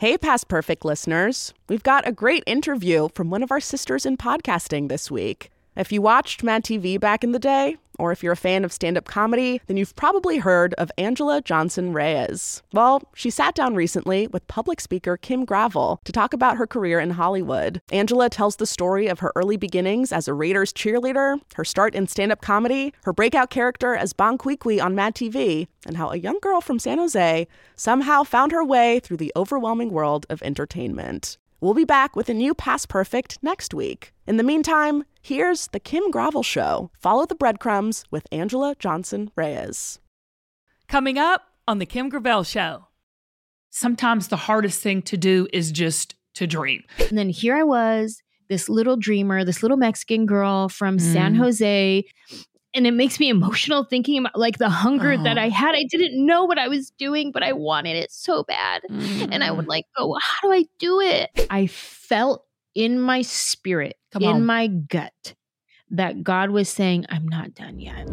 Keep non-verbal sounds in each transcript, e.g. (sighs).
Hey, Past Perfect listeners. We've got a great interview from one of our sisters in podcasting this week. If you watched Mad TV back in the day, or if you're a fan of stand up comedy, then you've probably heard of Angela Johnson Reyes. Well, she sat down recently with public speaker Kim Gravel to talk about her career in Hollywood. Angela tells the story of her early beginnings as a Raiders cheerleader, her start in stand up comedy, her breakout character as Bon Qui Qui on Mad TV, and how a young girl from San Jose somehow found her way through the overwhelming world of entertainment. We'll be back with a new Past Perfect next week. In the meantime, here's The Kim Gravel Show. Follow the breadcrumbs with Angela Johnson Reyes. Coming up on The Kim Gravel Show. Sometimes the hardest thing to do is just to dream. And then here I was, this little dreamer, this little Mexican girl from San Mm. Jose. And it makes me emotional thinking about like the hunger that Oh. I had. I didn't know what I was doing, but I wanted it so bad. And I would like go, how do I do it? I felt in my spirit, Come in on. my gut, that God was saying, I'm not done yet.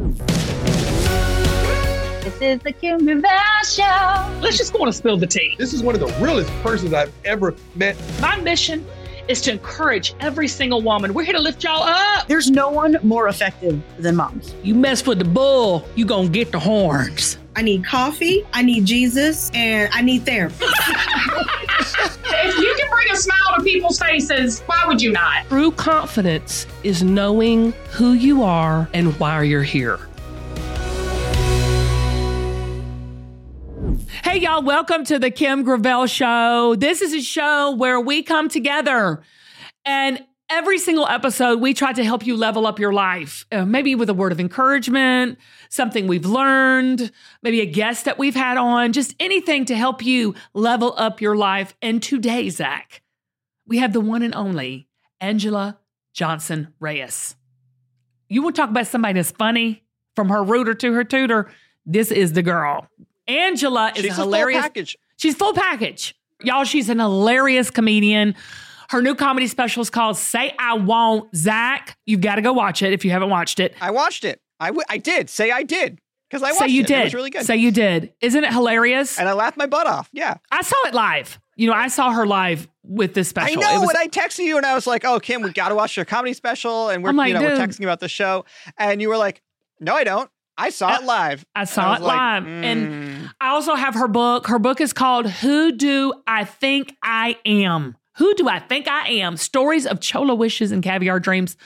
This is the Kim Gravel Show. Let's just go on and spill the tea. This is one of the realest persons I've ever met. My mission is to encourage every single woman. We're here to lift y'all up. There's no one more effective than moms. You mess with the bull, you gonna get the horns. I need coffee, I need Jesus, and I need therapy. (laughs) If you can bring a smile to people's faces, why would you not? True confidence is knowing who you are and why you're here. Hey, y'all, welcome to the Kim Gravel Show. This is a show where we come together and every single episode, we try to help you level up your life. Uh, maybe with a word of encouragement, something we've learned, maybe a guest that we've had on, just anything to help you level up your life. And today, Zach, we have the one and only Angela Johnson Reyes. You want to talk about somebody that's funny from her rooter to her tutor? This is the girl. Angela is She's a a full hilarious package. She's full package. Y'all, she's an hilarious comedian. Her new comedy special is called Say I Won't. Zach, you've got to go watch it if you haven't watched it. I watched it. I, w- I did. Say I did. Because I watched Say you it. did. It was really good. Say you did. Isn't it hilarious? and I laughed my butt off. Yeah. I saw it live. You know, I saw her live with this special. I know. Was, and I texted you and I was like, oh, Kim, we got to watch your comedy special. And we're, like, you know, we're texting about the show. And you were like, no, I don't. I saw it live. I saw was it like, live. And mm. I also have her book. Her book is called Who Do I Think I Am? Who Do I Think I Am? Stories of Chola Wishes and Caviar Dreams.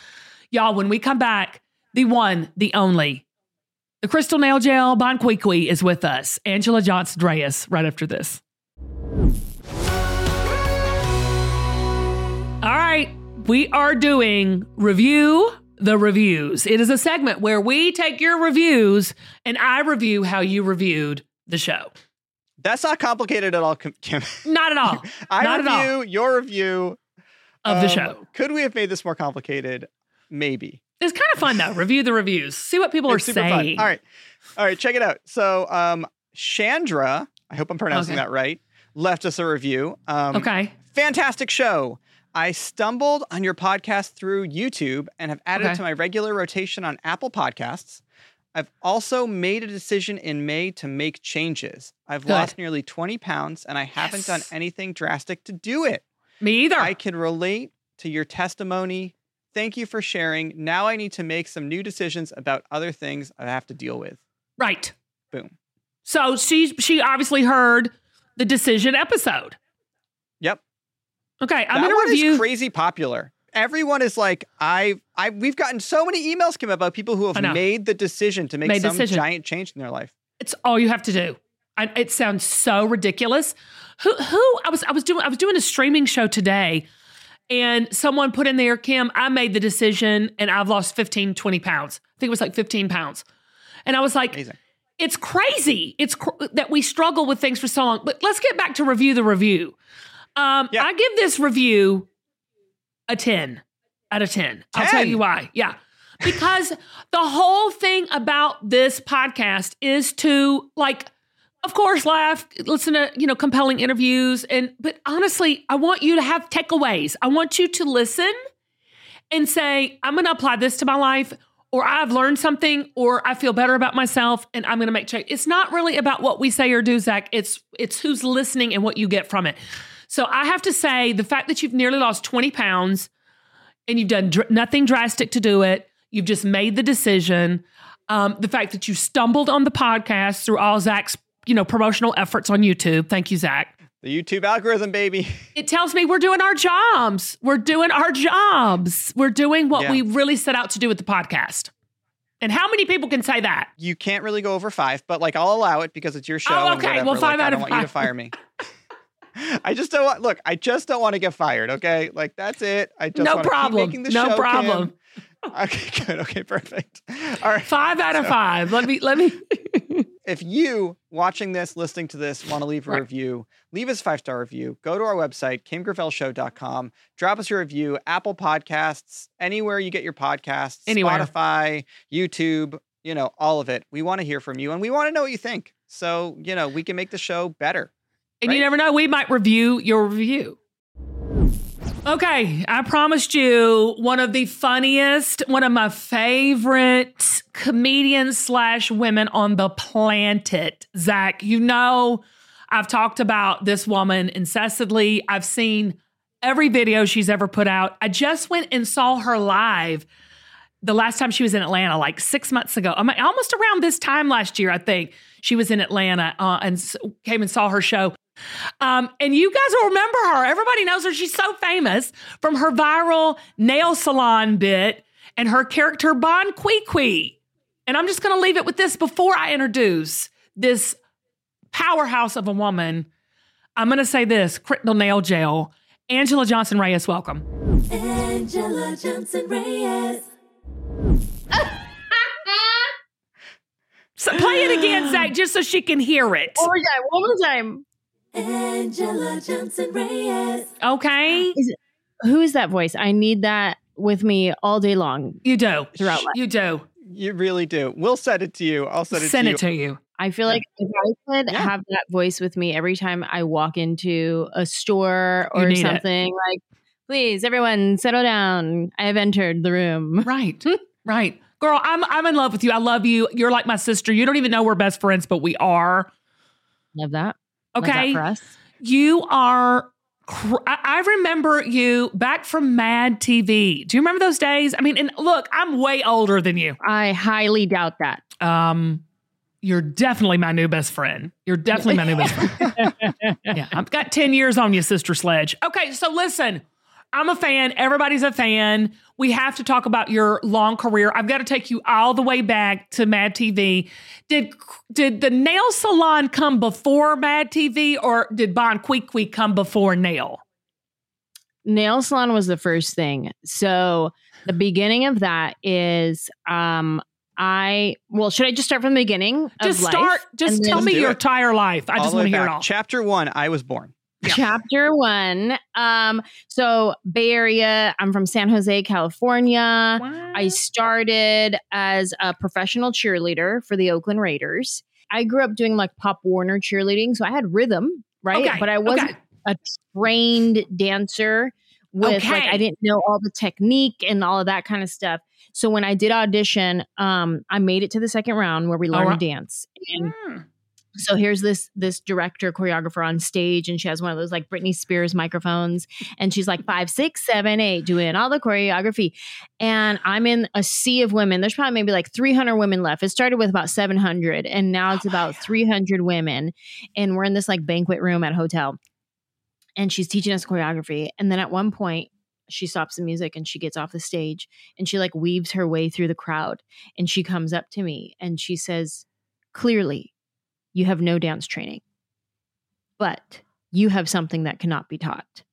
Y'all, when we come back, the one, the only, the Crystal Nail Gel, Bon Qui Qui is with us. Angela Johnson Reyes, right after this. All right, we are doing review the reviews. It is a segment where we take your reviews and I review how you reviewed the show. That's not complicated at all, Kim. Not at all. (laughs) I Not at all. review your review Of the Um, show. Could we have made this more complicated? Maybe. It's kind of fun though. Review the reviews. See what people It's are super fun. saying. All right. All right, check it out. So, um, Chandra, I hope I'm pronouncing Okay. that right, left us a review. Um, Okay. Fantastic show. I stumbled on your podcast through YouTube and have added Okay. it to my regular rotation on Apple Podcasts. I've also made a decision in May to make changes. I've Good. lost nearly 20 pounds and I haven't done anything drastic to do it. Me either. I can relate to your testimony. Thank you for sharing. Now I need to make some new decisions about other things I have to deal with. right. Boom. So she she obviously heard the decision episode. Okay, I'm that gonna one review. is crazy popular. Everyone is like, I, I, we've gotten so many emails come about people who have made the decision to make Made some decision. giant change in their life. It's all you have to do. I, it sounds so ridiculous. Who who I was I was doing I was doing a streaming show today and someone put in there, Kim, I made the decision and I've lost 15, 20 pounds. I think it was like 15 pounds. And I was like, Amazing. it's crazy. It's cr- that we struggle with things for so long. But let's get back to review the review. Um, Yeah. I give this review a 10 out of 10. I'll tell you why. Yeah. Because the whole thing about this podcast is to like, of course, laugh, listen to, you know, compelling interviews. And, but honestly, I want you to have takeaways. I want you to listen and say, I'm going to apply this to my life, or I've learned something, or I feel better about myself, and I'm going to make change. It's not really about what we say or do, Zach. It's it's who's listening and what you get from it. So I have to say, the fact that you've nearly lost 20 pounds and you've done dr- nothing drastic to do it, you've just made the decision. Um, the fact that you stumbled on the podcast through all Zach's, you know, promotional efforts on YouTube. Thank you, Zach. The YouTube algorithm, baby. (laughs) It tells me we're doing our jobs. We're doing our jobs. We're doing what Yeah. we really set out to do with the podcast. And how many people can say that? You can't really go over five, but like I'll allow it because it's your show. Oh, okay. Well, Like, five I out don't of want you to fire me. (laughs) (laughs) I just don't want. Look, I just don't want to get fired. Okay, like that's it. I just No want to problem. Keep making the No show, problem. Kim. (laughs) Okay, good. Okay, perfect. (laughs) All right. Five out of five. Let me let me if you watching this, listening to this, want to leave a Right. review, leave us a five star review. Go to our website, kimgravelshow.com. Drop us a review, Apple Podcasts, anywhere you get your podcasts, Anywhere. Spotify, YouTube, you know, all of it. We want to hear from you and we want to know what you think. So, you know, we can make the show better. And you never know, we might review your review. Okay, I promised you one of the funniest, one of my favorite comedians slash women on the planet. Zach, you know, I've talked about this woman incessantly. I've seen every video she's ever put out. I just went and saw her live the last time she was in Atlanta, like six months ago. I mean, almost around this time last year, I think she was in Atlanta uh, and came and saw her show. Um, and you guys will remember her. Everybody knows her. She's so famous from her viral nail salon bit and her character Bon Qui Qui. And I'm just going to leave it with this before I introduce this powerhouse of a woman. I'm going to say this Critical Nail Jail. Angela Johnson Reyes, welcome. Angela Johnson Reyes. So play it again, Zach, just so she can hear it. One more time. One more time. Angela Johnson Reyes. Okay? Is it, who is that voice? I need that with me all day long. You do. Throughout life. You do. You really do. We'll send it to you. I'll send it Send to you. it to you. I feel like if I could Yeah. have that voice with me every time I walk into a store or need it. something, like, please, everyone, settle down. I have entered the room. (laughs) Right. right. Girl, I'm I'm in love with you. I love you. You're like my sister. You don't even know we're best friends, but we are. Love that. Okay. for us. You are cr- I I remember you back from Mad TV. Do you remember those days? I mean, and look, I'm way older than you. I highly doubt that. Um, you're definitely my new best friend. You're definitely my new best friend. (laughs) yeah, I've got 10 years on you, Sister Sledge. Okay, so listen, I'm a fan. Everybody's a fan. We have to talk about your long career. I've got to take you all the way back to Mad TV. Did did the nail salon come before Mad TV or did Bon Qui Qui come before Nail? Nail salon was the first thing. So the beginning of that is um I well, should I just start from the beginning? of Just life? start, just And tell me your it. entire life. I All just want to hear it all. Chapter one, I was born. Chapter one. Um, so Bay Area, I'm from San Jose, California. I started as a professional cheerleader for the Oakland Raiders. I grew up doing like Pop Warner cheerleading, so I had rhythm, right? Okay, But I wasn't okay. a trained dancer with like I didn't know all the technique and all of that kind of stuff. So when I did audition, um, I made it to the second round where we Oh, learned to dance. And Mm. So here's this this director choreographer on stage and she has one of those like britney spears microphones and she's like five six seven eight doing all the choreography. And i'm in a sea of women. There's probably maybe like 300 women left. It started with about 700 and now it's oh about 300 women and we're in this like banquet room at a hotel. And she's teaching us choreography. And then at one point she stops the music and she gets off the stage and she like weaves her way through the crowd and she comes up to me and she says clearly you have no dance training, but you have something that cannot be taught.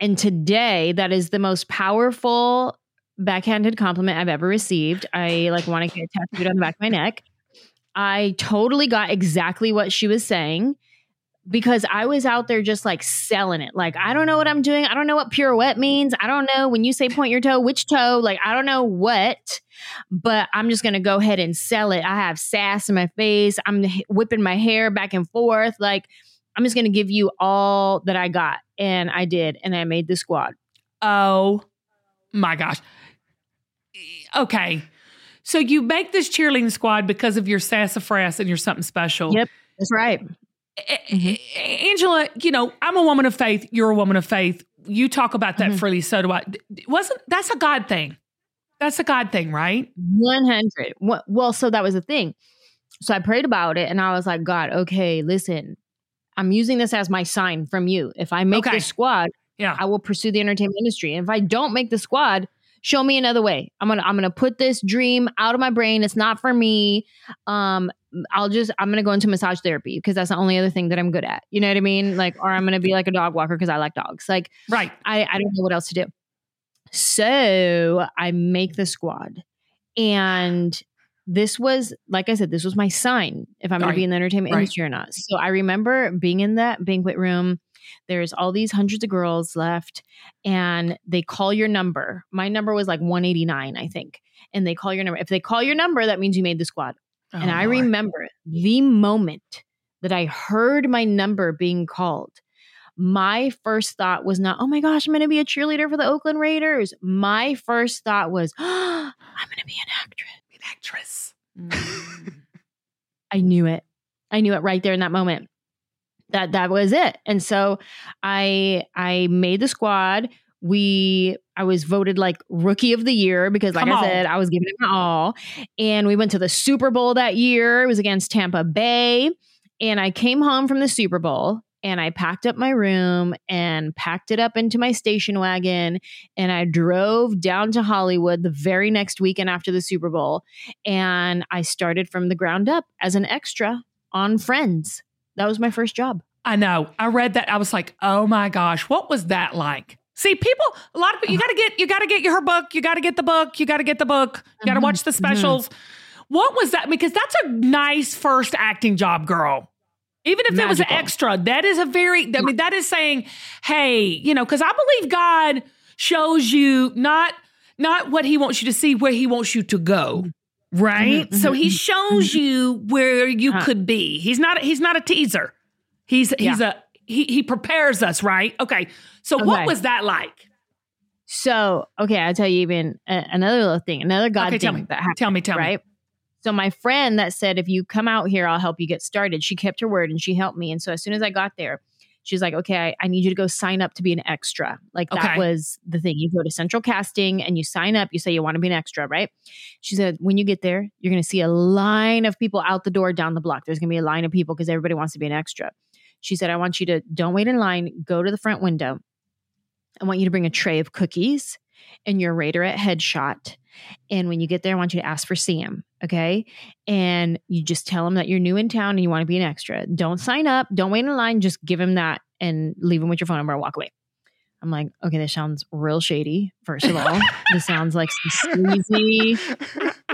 And today, that is the most powerful backhanded compliment I've ever received. I like want to get tattooed on the back of my neck. I totally got exactly what she was saying because I was out there just like selling it. Like, I don't know what I'm doing. I don't know what pirouette means. I don't know when you say point your toe, which toe. Like, I don't know what, but I'm just going to go ahead and sell it. I have sass in my face. I'm whipping my hair back and forth. Like, I'm just going to give you all that I got. And I did. And I made the squad. Oh my gosh. Okay. So you make this cheerleading squad because of your sassafras and you're something special. Yep. That's right. A- Angela, you know, I'm a woman of faith. You're a woman of faith. You talk about that Mhm. freely. So do I. Wasn't that's a God thing? That's a God thing, right? 100. Well, so that was the thing. So I prayed about it and I was like, God, okay, listen, I'm using this as my sign from you. If I make Okay. this squad, Yeah. I will pursue the entertainment industry. And if I don't make the squad, show me another way. I'm gonna I'm gonna put this dream out of my brain. It's not for me. Um, I'll just I'm gonna go into massage therapy because that's the only other thing that I'm good at. You know what I mean? Like, or I'm gonna be like a dog walker because I like dogs. Like, Right. I, I don't know what else to do. So I make the squad. And this was, like I said, this was my sign if I'm gonna be in the entertainment Right. industry or not. So I remember being in that banquet room. There's all these hundreds of girls left, and they call your number. My number was like 189, I think. And they call your number. If they call your number, that means you made the squad. and Oh, I Lord. remember the moment that I heard my number being called. My first thought was not, oh my gosh, I'm going to be a cheerleader for the Oakland Raiders. My first thought was, (gasps) I'm going to be an actress. Be An actress. (laughs) Mm. I knew it. I knew it right there in that moment. That that was it. And so I I made the squad. We I was voted like rookie of the year because like Come I on. said, I was giving it my all. And we went to the Super Bowl that year. It was against Tampa Bay. And I came home from the Super Bowl and I packed up my room and packed it up into my station wagon and I drove down to Hollywood the very next weekend after the Super Bowl and I started from the ground up as an extra on Friends. That was my first job. I know. I read that. I was like, oh my gosh, what was that like? See, people, a lot of people, you gotta get, you gotta get your book, you gotta get the book, you gotta get the book, you gotta Mhm, watch the specials. What was that? Because that's a nice first acting job, girl. Even if it was an extra, that is a very, I mean, that is saying, hey, you know, because I believe God shows you not not what he wants you to see, where he wants you to go. Right? Mhm, so he shows you where you could be. He's not he's not a teaser. He's he's a he he prepares us, right? Okay. So what was that like? So, okay, I'll tell you even uh, another little thing, another God okay, thing tell me. that happened. Tell me, tell me. right? So my friend that said, if you come out here, I'll help you get started. She kept her word and she helped me. And so as soon as I got there, she's like, okay, I, I need you to go sign up to be an extra. Like that was the thing. You go to central casting and you sign up, you say you want to be an extra, right? She said, when you get there, you're going to see a line of people out the door down the block. There's going to be a line of people because everybody wants to be an extra. She said, I want you to don't wait in line, go to the front window. I want you to bring a tray of cookies and your Raiderette headshot. And when you get there, I want you to ask for Sam. Okay. And you just tell them that you're new in town and you want to be an extra. Don't sign up. Don't wait in line. Just give them that and leave them with your phone number and walk away. I'm like, okay, this sounds real shady. First of all, this sounds like some sleazy,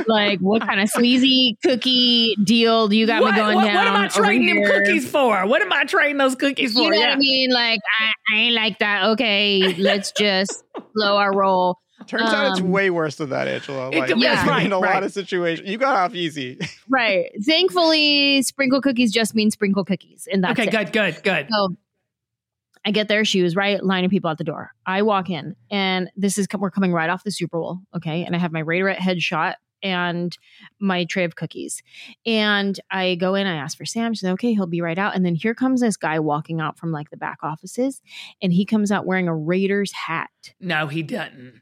like what kind of sleazy cookie deal do you got what, me going what, down? what am I trading them cookies for? What am I trading those cookies for? You know Yeah. what I mean? Like, I, I ain't like that. Okay, let's just (laughs) slow our roll. Turns out it's Um, way worse than that, Angela. Like, could be- Yeah. right, in a right. lot of situations, you got off easy. (laughs) Right. Thankfully, sprinkle cookies just mean sprinkle cookies. And that's okay, it. good, good, good. So I get there. She was right, line of people at the door. I walk in, and this is we're coming right off the Super Bowl. Okay, and I have my Raiderette headshot and my tray of cookies. And I go in. I ask for Sam. She said, "Okay, he'll be right out." And then here comes this guy walking out from like the back offices, and he comes out wearing a Raiders hat. No, he doesn't.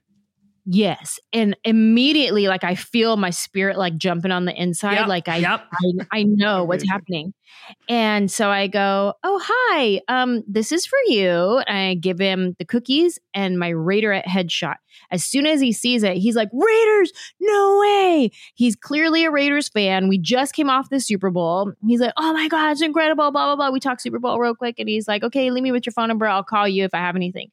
Yes. And immediately, like, I feel my spirit like jumping on the inside. Yep, Like, I, yep. I, I know what's (laughs) happening. And so I go, Oh, hi. Um, this is for you. And I give him the cookies and my Raiderette headshot. As soon as he sees it, he's like, Raiders, no way. He's clearly a Raiders fan. We just came off the Super Bowl. He's like, Oh my God, it's incredible. Blah, blah, blah. We talk Super Bowl real quick. And he's like, Okay, leave me with your phone number. I'll call you if I have anything.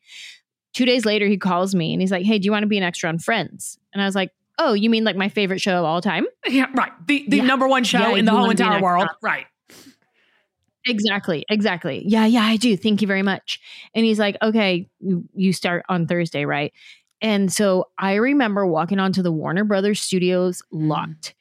Two days later, he calls me and he's like, Hey, do you want to be an extra on Friends? And I was like, Oh, you mean like my favorite show of all time? Yeah, right. The the Yeah. number one show Yeah, in the whole wanna be an entire world. Right. Exactly, exactly. Yeah, yeah, I do. Thank you very much. And he's like, okay, you, you start on Thursday, right? And so I remember walking onto the Warner Brothers Studios mm. lot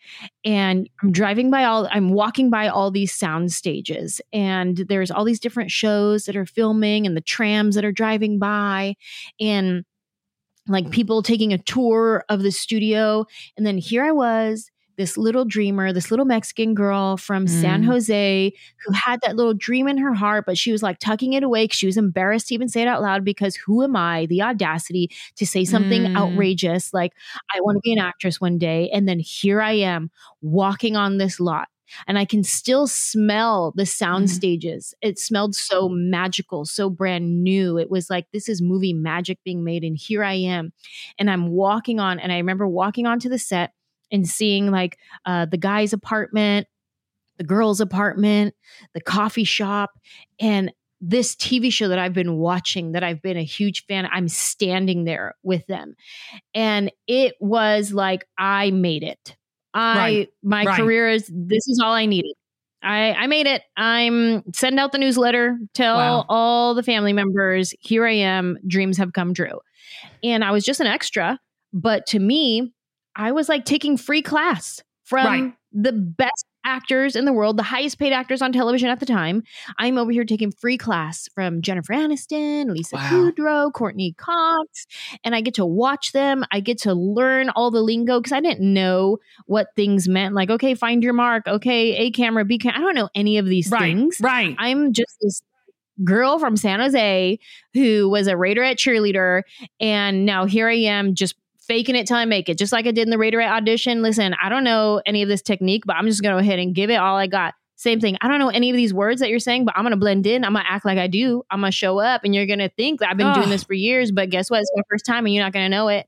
and I'm driving by all, I'm walking by all these sound stages and there's all these different shows that are filming and the trams that are driving by and like people taking a tour of the studio. And then here I was this little dreamer, this little Mexican girl from San Mm. Jose who had that little dream in her heart, but she was like tucking it away she was embarrassed to even say it out loud because who am I, the audacity to say something Mm. outrageous like, I want to be an actress one day. And then here I am walking on this lot. And I can still smell the sound Mhm. stages. It smelled so magical, so brand new. It was like, this is movie magic being made. And here I am. And I'm walking on, and I remember walking onto the set and seeing like uh, the guy's apartment, the girl's apartment, the coffee shop, and this TV show that I've been watching, that I've been a huge fan. I'm standing there with them. And it was like, I made it. I, Right. my Right. career is, this is all I needed. I, I made it. I'm send out the newsletter, tell Wow. all the family members, here I am, dreams have come true. And I was just an extra, but to me, I was like taking free class from Right. the best actors in the world, the highest paid actors on television at the time. I'm over here taking free class from Jennifer Aniston, Lisa Wow. Kudrow, Courteney Cox, and I get to watch them. I get to learn all the lingo because I didn't know what things meant. Like, okay, find your mark. Okay, A camera, B camera. I don't know any of these Right. things. Right. I'm just this girl from San Jose who was a Raiderette cheerleader, and now here I am just faking it till I make it, just like I did in the Raiderette audition. Listen, I don't know any of this technique, but I'm just gonna go ahead and give it all I got. Same thing. I don't know any of these words that you're saying, but I'm gonna blend in. I'm gonna act like I do. I'm gonna show up, and you're gonna think that I've been doing this for years. But guess what? It's my first time, and you're not gonna know it.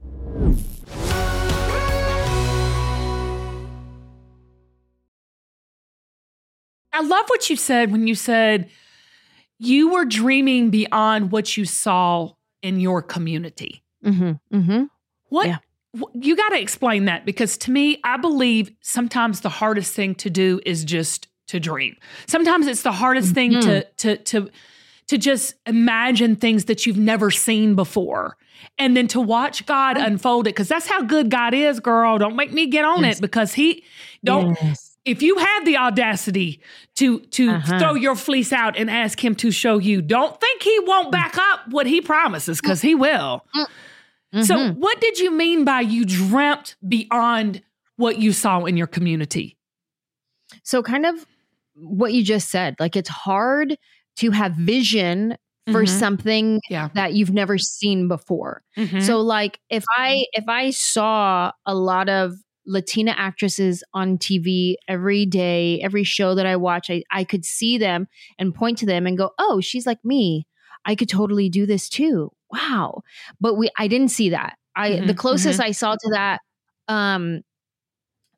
I love what you said when you said you were dreaming beyond what you saw in your community. Mm-hmm. Mm-hmm. What Yeah. you got to explain that because to me, I believe sometimes the hardest thing to do is just to dream. Sometimes it's the hardest thing Mm-hmm. to to to to just imagine things that you've never seen before. And then to watch God unfold it, because that's how good God is, girl. Don't make me get on Yes. it because He don't Yes. if you have the audacity to to Uh-huh. throw your fleece out and ask him to show you, don't think he won't back up what he promises because he will. So, Mhm. what did you mean by you dreamt beyond what you saw in your community? So, kind of what you just said, like it's hard to have vision for Mhm. something Yeah. that you've never seen before. Mhm. So, like if I if I saw a lot of Latina actresses on TV every day, every show that I watch, I, I could see them and point to them and go, "Oh, she's like me. I could totally do this too." Wow. But we I didn't see that. I the Mhm, closest I saw to that um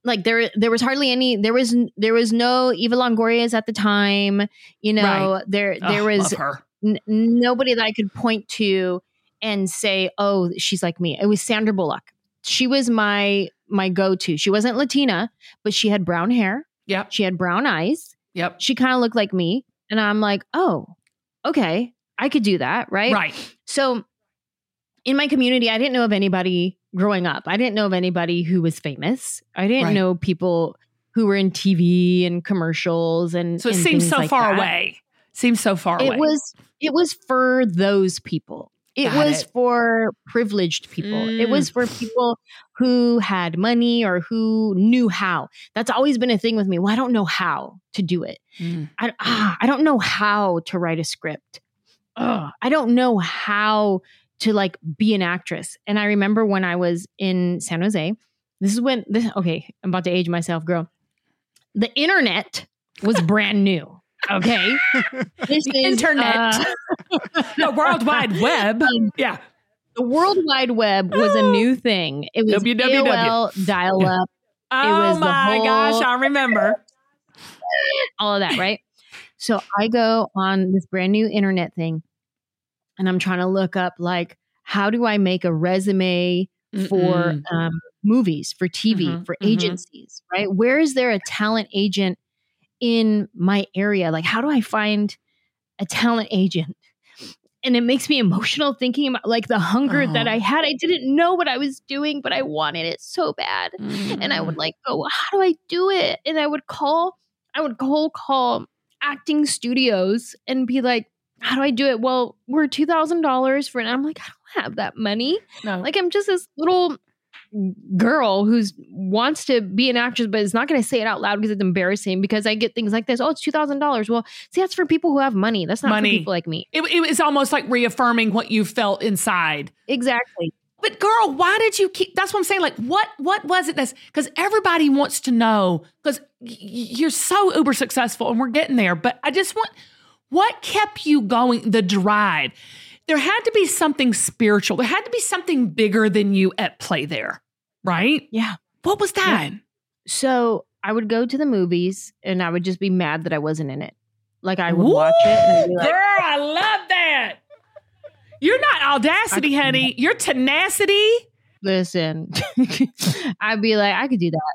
like there there was hardly any there was there was no Eva Longoria's at the time, you know, Right. there there was her. n- nobody that I could point to and say, "Oh, she's like me." It was Sandra Bullock. She was my my go to. She wasn't Latina, but she had brown hair. Yep. She had brown eyes. Yep. She kind of looked like me, and I'm like, "Oh, okay, I could do that." Right. Right. So, in my community, I didn't know of anybody growing up. I didn't know of anybody who was famous. I didn't Right. know people who were in TV and commercials and So it and seems so like far that away. Seems so far away. it was it was for those people it Got was it. for privileged people it Mm. was for people who had money or who knew how that's always been a thing with me well i don't know how to do it Mm. i, ah, I don't know how to write a script Ugh, i don't know how to like be an actress and i remember when i was in san jose this is when this okay i'm about to age myself girl the internet was (laughs) brand new okay (laughs) this The is, internet. uh, (laughs) the World Wide Web. Yeah. the World Wide Web was a new (gasps) thing. It was WWW. AOL dial up, Oh was my whole- gosh, I remember. all of that, right? So I go on this brand new internet thing and I'm trying to look up like how do I make a resume for um, movies, for TV, Mhm, for mhm. agencies, right? Where is there a talent agent in my area? Like, how do I find a talent agent? And it makes me emotional thinking about like the hunger that Oh. I had. I didn't know what I was doing, but I wanted it so bad. And I would Mm. like go, how do I do it? And I would call, I would cold call acting studios and be like, how do I do it? Well, we're two thousand dollars for it. And I'm like, I don't have that money. no. Like I'm just this little girl who's wants to be an actress but is not going to say it out loud because it's embarrassing because I get things like this. Oh, it's $2,000. Well, see, that's for people who have money. That's not Money. for people like me. It, it was almost like reaffirming what you felt inside. Exactly. But girl, why did you keep? That's what I'm saying. Like, what what was it? That's because everybody wants to know. Because you're so uber successful, and we're getting there. But I just want what kept you going. The drive. There had to be something spiritual. There had to be something bigger than you at play there, right? Yeah. What was that? So I would go to the movies and I would just be mad that I wasn't in it. Like I would watch it and be like, Girl, I love that. You're not audacity, honey. You're tenacity. listen, (laughs) I'd be like, I could do that.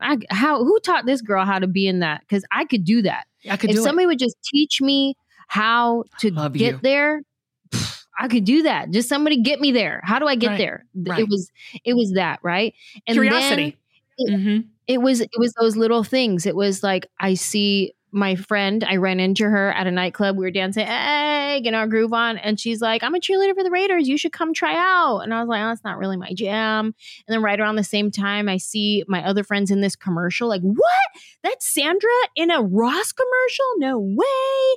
I how who taught this girl how to be in that? Because I could do that. I could if do it. somebody would just teach me how to Love get you. there, I could do that. Just somebody get me there. How do I get Right, there? Right. It was it was that right. And then Curiosity. Mhm. it was it was those little things. It was like I see my friend. I ran into her at a nightclub. We were dancing, hey, getting our groove on, and she's like, "I'm a cheerleader for the Raiders. You should come try out." And I was like, "Oh, that's not really my jam." And then right around the same time, I see my other friends in this commercial. Like, what? That's Sandra in a Ross commercial? No way.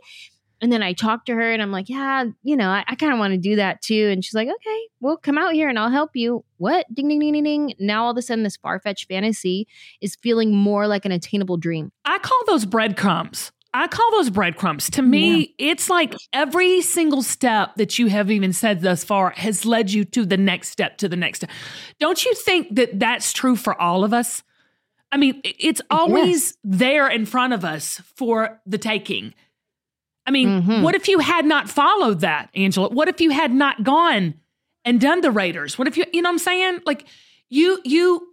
And then I talked to her and I'm like, yeah, you know, I, I kind of want to do that too. And she's like, okay, well, come out here and I'll help you. What? Ding, ding, ding, ding, ding. Now all of a sudden, this far fetched fantasy is feeling more like an attainable dream. I call those breadcrumbs. I call those breadcrumbs. To me, it's like every single step that you have even said thus far has led you to the next step, to the next step. Don't you think that that's true for all of us? I mean, it's always there in front of us for the taking. I mean, Mhm. what if you had not followed that, Angela? What if you had not gone and done the Raiders? What if you, you know what I'm saying? Like you, you,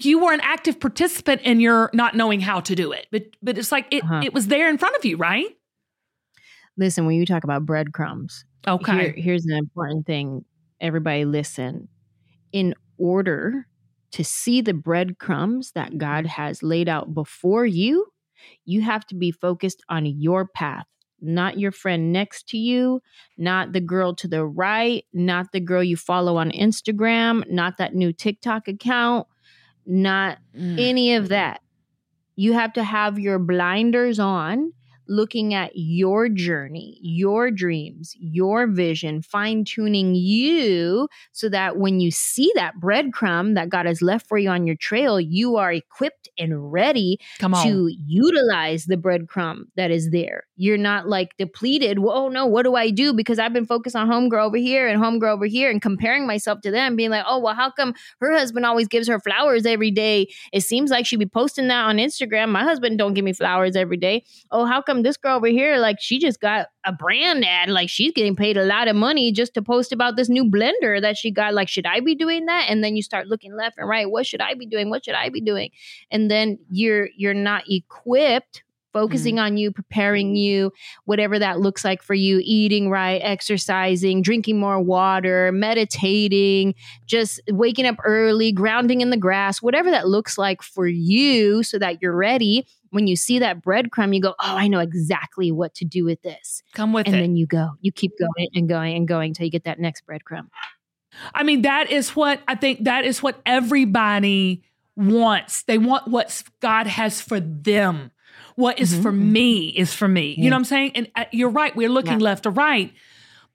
you were an active participant in your not knowing how to do it, but but it's like it, Uh-huh. it was there in front of you, right? Listen, when you talk about breadcrumbs, Okay. here- here's an important thing. Everybody, listen. In order to see the breadcrumbs that God has laid out before you, you have to be focused on your path, not your friend next to you, not the girl to the right, not the girl you follow on Instagram, not that new TikTok account, not Mm. any of that. You have to have your blinders on, looking at your journey, your dreams, your vision, fine tuning you so that when you see that breadcrumb that God has left for you on your trail, you are equipped and ready to utilize the breadcrumb that is there. You're not like depleted. Well, oh no, what do I do? Because I've been focused on homegirl over here and homegirl over here and comparing myself to them, being like, oh, well, how come her husband always gives her flowers every day? It seems like she'd be posting that on Instagram. My husband don't give me flowers every day. Oh, how come this girl over here, like she just got a brand ad, like she's getting paid a lot of money just to post about this new blender that she got. Like, should I be doing that? And then you start looking left and right. What should I be doing? What should I be doing? And then you're you're not equipped focusing mm. on you, preparing you, whatever that looks like for you, eating right, exercising, drinking more water, meditating, just waking up early, grounding in the grass, whatever that looks like for you so that you're ready. When you see that breadcrumb, you go, Oh, I know exactly what to do with this. Come with and it. then you go, you keep going and going and going until you get that next breadcrumb. I mean, that is what I think that is what everybody wants. They want what God has for them. What is for me is for me. You know what I'm saying? And uh, you're right. We're looking left or right.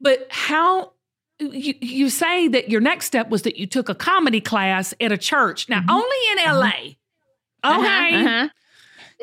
But how you, you say that your next step was that you took a comedy class at a church. Now, only in LA. Okay. uh-huh.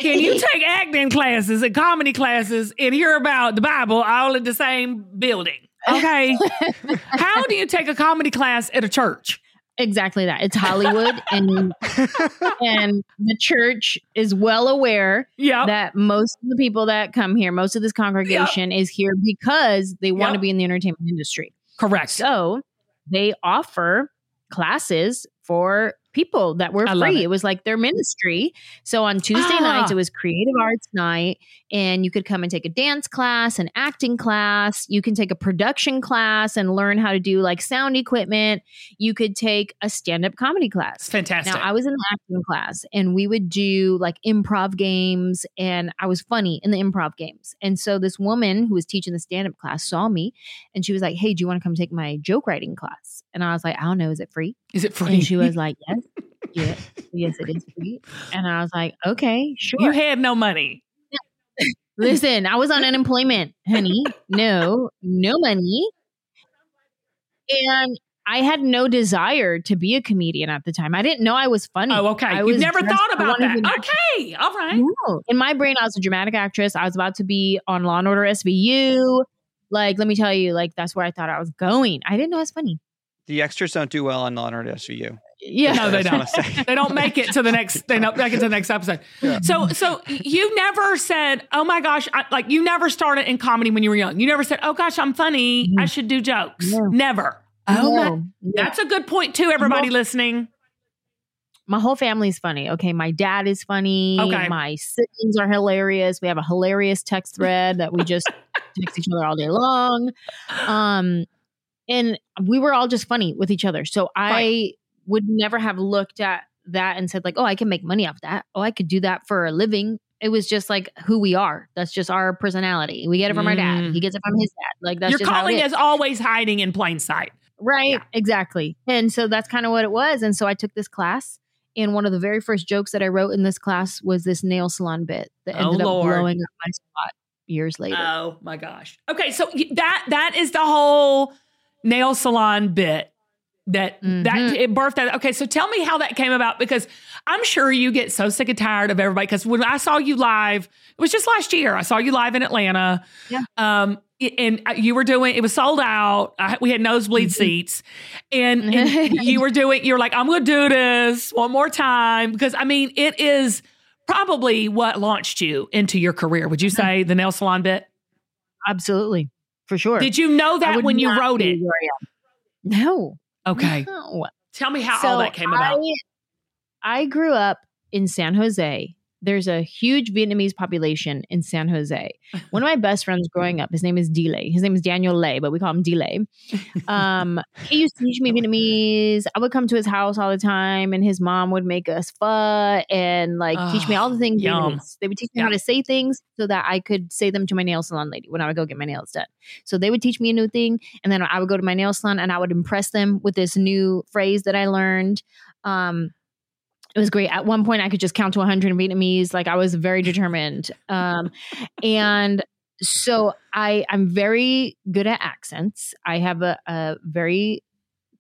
Can you (laughs) take acting classes and comedy classes and hear about the Bible all in the same building? Okay. (laughs) How do you take a comedy class at a church? Exactly that. It's Hollywood and (laughs) and the church is well aware Yep. that most of the people that come here, most of this congregation is here because they want to be in the entertainment industry. Correct. So they offer classes for people that were I free. it. It. was like their ministry. So on Tuesday Ah. nights, it was creative arts night, and you could come and take a dance class, an acting class. You can take a production class and learn how to do like sound equipment. You could take a stand up comedy It's class. fantastic. Now, I was in the acting class and we would do like improv games, and I was funny in the improv games. And so, this woman who was teaching the stand up class saw me and she was like, Hey, do you want to come take my joke writing class? And I was like, I don't know, is it free? Is it free? And she was like, Yes, yes, yes, it is free. And I was like, Okay, sure. you had no money. (laughs) Listen, I was on unemployment, honey. No, no money. And I had no desire to be a comedian at the time. I didn't know I was funny. Oh, okay. I You've was never thought about wanted that. to- Okay. All right. No. In my brain, I was a dramatic actress. I was about to be on Law and Order SVU. Like, let me tell you, like, that's where I thought I was going. I didn't know I was funny. The extras don't do well on Law and Order SVU. Yeah. No, they don't. They don't make it to the next. They don't make it to the next episode. So, so you never said, "Oh my gosh!" I, like you never started in comedy when you were young. You never said, "Oh gosh, I'm funny. I should do jokes." No. Never. Oh, my, No. No. that's a good point too. Everybody listening. my whole family's funny. Okay, my dad is funny. Okay. My siblings are hilarious. We have a hilarious text thread that we just (laughs) text each other all day long. Um, and we were all just funny with each other. So I Right. Would never have looked at that and said like, "Oh, I can make money off that. Oh, I could do that for a living." It was just like who we are. That's just our personality. We get it from our dad. Mm. He gets it from his dad. Like that's Your just how calling it is always hiding in plain sight. Right, Yeah. exactly. And so that's kind of what it was. And so I took this class, and one of the very first jokes that I wrote in this class was this nail salon bit that Oh, ended up blowing up my spot years later. Oh my gosh. Okay, so that that is the whole nail salon bit that that Mhm. it birthed that. Okay, so tell me how that came about because I'm sure you get so sick and tired of everybody. Because when I saw you live, it was just last year. I saw you live in Atlanta. Yeah. Um, and uh, you were doing it was sold out. I, we had nosebleed Mm-hmm. seats, and, (laughs) and you were doing. You're like, I'm going to do this one more time because I mean, it is probably what launched you into your career. Would you Mm-hmm. say the nail salon bit? Absolutely, for sure. Did you know that when you wrote it? where I am. No. Okay. No. Tell me how So all that came about. I, I grew up in San Jose. There's a huge Vietnamese population in San Jose. One of my best friends growing up, his name is Delay. His name is Daniel Lay, but we call him Delay. (laughs) Um, he used to teach me Vietnamese. I would come to his house all the time, and his mom would make us pho and like teach me all the things yum. Vietnamese. They would teach me how to say things so that I could say them to my nail salon lady when I would go get my nails done. So they would teach me a new thing, and then I would go to my nail salon and I would impress them with this new phrase that I learned. Um, it was great. At one point, I could just count to 100 in Vietnamese. Like I was very determined. Um, and so I, I'm very good at accents. I have a, a very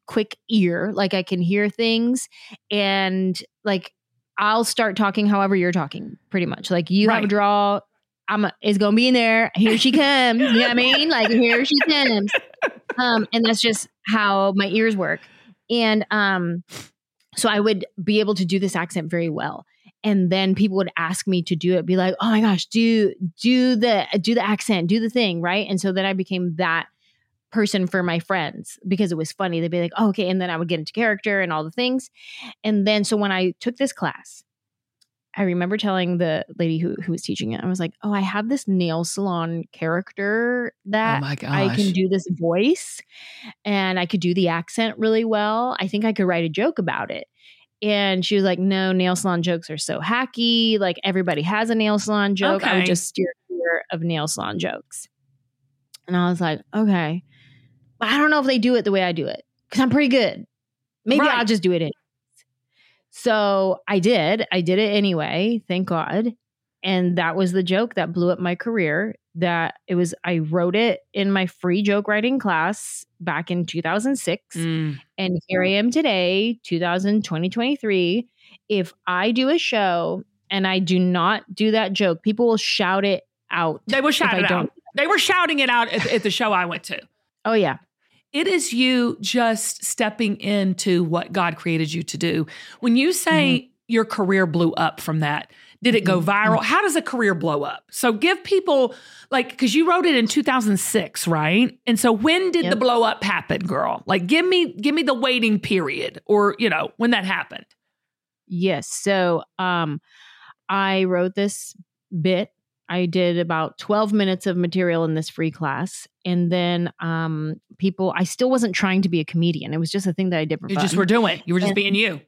quick ear. Like I can hear things, and like I'll start talking however you're talking. Pretty much. Like you have a draw. I'm a, it's gonna be in there. Here she comes. You know what I mean? Like here she comes. Um, and that's just how my ears work. And um, so I would be able to do this accent very well. And then people would ask me to do it, be like, "Oh my gosh, do do the do the accent, do the thing, right?" And so then I became that person for my friends because it was funny. They'd be like, oh, "Okay," and then I would get into character and all the things. And then so when I took this class, I remember telling the lady who who was teaching it, I was like, "Oh, I have this nail salon character oh that oh I can do this voice and I could do the accent really well. I think I could write a joke about it. And she was like, No, nail salon jokes are so hacky. Like everybody has a nail salon joke. I would just steer clear of nail salon jokes. And I was like, Okay. But I don't know if they do it the way I do it because I'm pretty good. Maybe Right. I'll just do it. Anyways. So I did. I did it anyway. Thank God. And that was the joke that blew up my career. That it was, I wrote it in my free joke writing class back in 2006. Mm. And here I am today, 2000, 2023. If I do a show and I do not do that joke, people will shout it out. They will shout it out. They were shouting it out at, at the show I went to. Oh, yeah. It is you just stepping into what God created you to do. When you say mm-hmm. your career blew up from that, did it go mm-hmm. viral? Mm-hmm. How does a career blow up? So give people like because you wrote it in 2006, right? And so when did the Yep. blow up happen, girl? Like give me give me the waiting period or you know when that happened. Yes. So um I wrote this bit. I did about 12 minutes of material in this free class. And then um people I still wasn't trying to be a comedian. It was just a thing that I did for You fun. just were doing. You were just And- being you.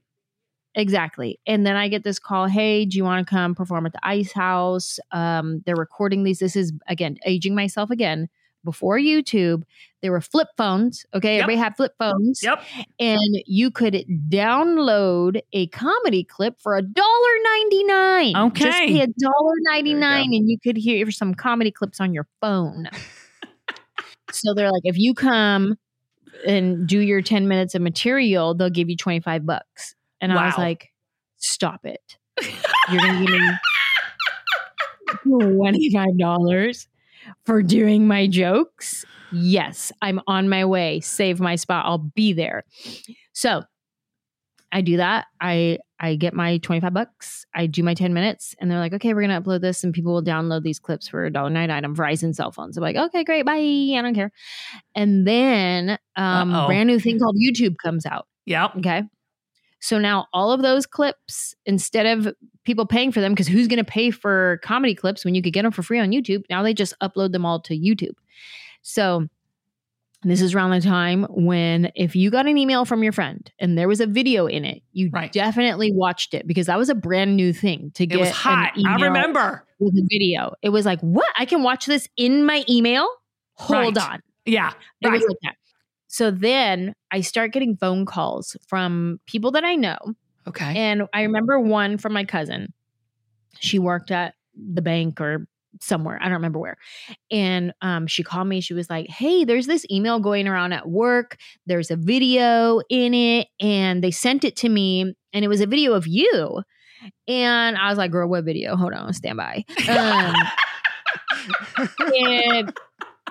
Exactly. And then I get this call, hey, do you want to come perform at the Ice House? Um, they're recording these. This is again aging myself again. Before YouTube, there were flip phones. Okay. Yep. Everybody had flip phones. Yep. And you could download a comedy clip for a dollar ninety nine. Just Okay. pay a dollar ninety nine and you could hear some comedy clips on your phone. (laughs) so they're like, if you come and do your 10 minutes of material, they'll give you 25 bucks. And I was like, stop it. You're going to give me (laughs) $25 for doing my jokes? Yes, I'm on my way. Save my spot. I'll be there. So I do that. I I get my 25 bucks. I do my 10 minutes and they're like, okay, we're gonna upload this and people will download these clips for a dollar nine item Verizon cell phones. I'm like, okay, great, bye. I don't care. And then um Uh-oh. brand new thing called YouTube comes out. Yeah. Okay. So now all of those clips, instead of people paying for them, because who's going to pay for comedy clips when you could get them for free on YouTube? Now they just upload them all to YouTube. So this is around the time when if you got an email from your friend and there was a video in it, you Right. definitely watched it because that was a brand new thing to It get was an hot. I remember. with a video. It was like, what? I can watch this in my email? Hold Right. on. Yeah. It Right. was like that. So then I start getting phone calls from people that I know. Okay. And I remember one from my cousin. She worked at the bank or somewhere. I don't remember where. And um, she called me. She was like, Hey, there's this email going around at work. There's a video in it. And they sent it to me. And it was a video of you. And I was like, Girl, what video? Hold on, stand by. Um, (laughs) and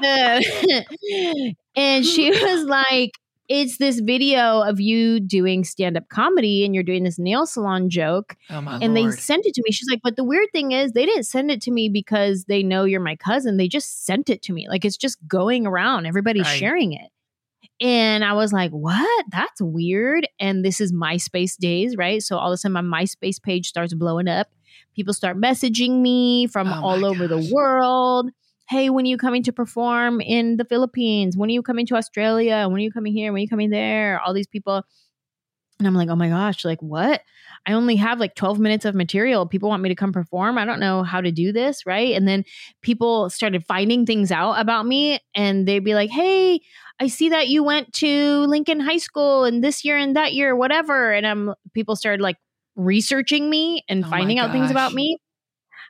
uh, (laughs) and she was like it's this video of you doing stand-up comedy and you're doing this nail salon joke oh my and they sent it to me she's like but the weird thing is they didn't send it to me because they know you're my cousin they just sent it to me like it's just going around everybody's Right. sharing it and I was like, what? That's weird. And this is MySpace days, right? So all of a sudden, my MySpace page starts blowing up. People start messaging me from Oh all over the world. Hey, when are you coming to perform in the Philippines? When are you coming to Australia? When are you coming here? When are you coming there? All these people. And I'm like, oh my gosh, like what? I only have like 12 minutes of material. People want me to come perform. I don't know how to do this, right? And then people started finding things out about me and they'd be like, hey, I see that you went to Lincoln High School and this year and that year, whatever. And I'm people started like researching me and Oh finding out things about me.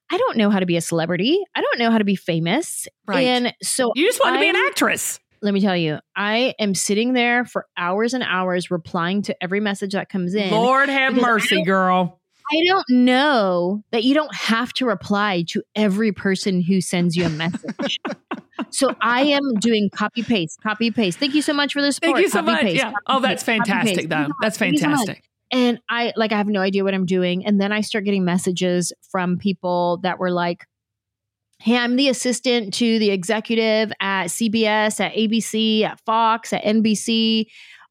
I don't know how to be a celebrity. I don't know how to be famous. Right. And so you just want to be an actress. let me tell you, I am sitting there for hours and hours replying to every message that comes in. Lord have because I mercy, girl. I don't know that you don't have to reply to every person who sends you a message. (laughs) so I am doing copy paste, copy paste. Thank you so much for the support. Thank you so copy, much. paste, yeah. copy, Oh, that's paste, fantastic, though. That's fantastic. And I like I have no idea what I'm doing. And then I start getting messages from people that were like, Hey, I'm the assistant to the executive at CBS, at ABC, at Fox, at NBC.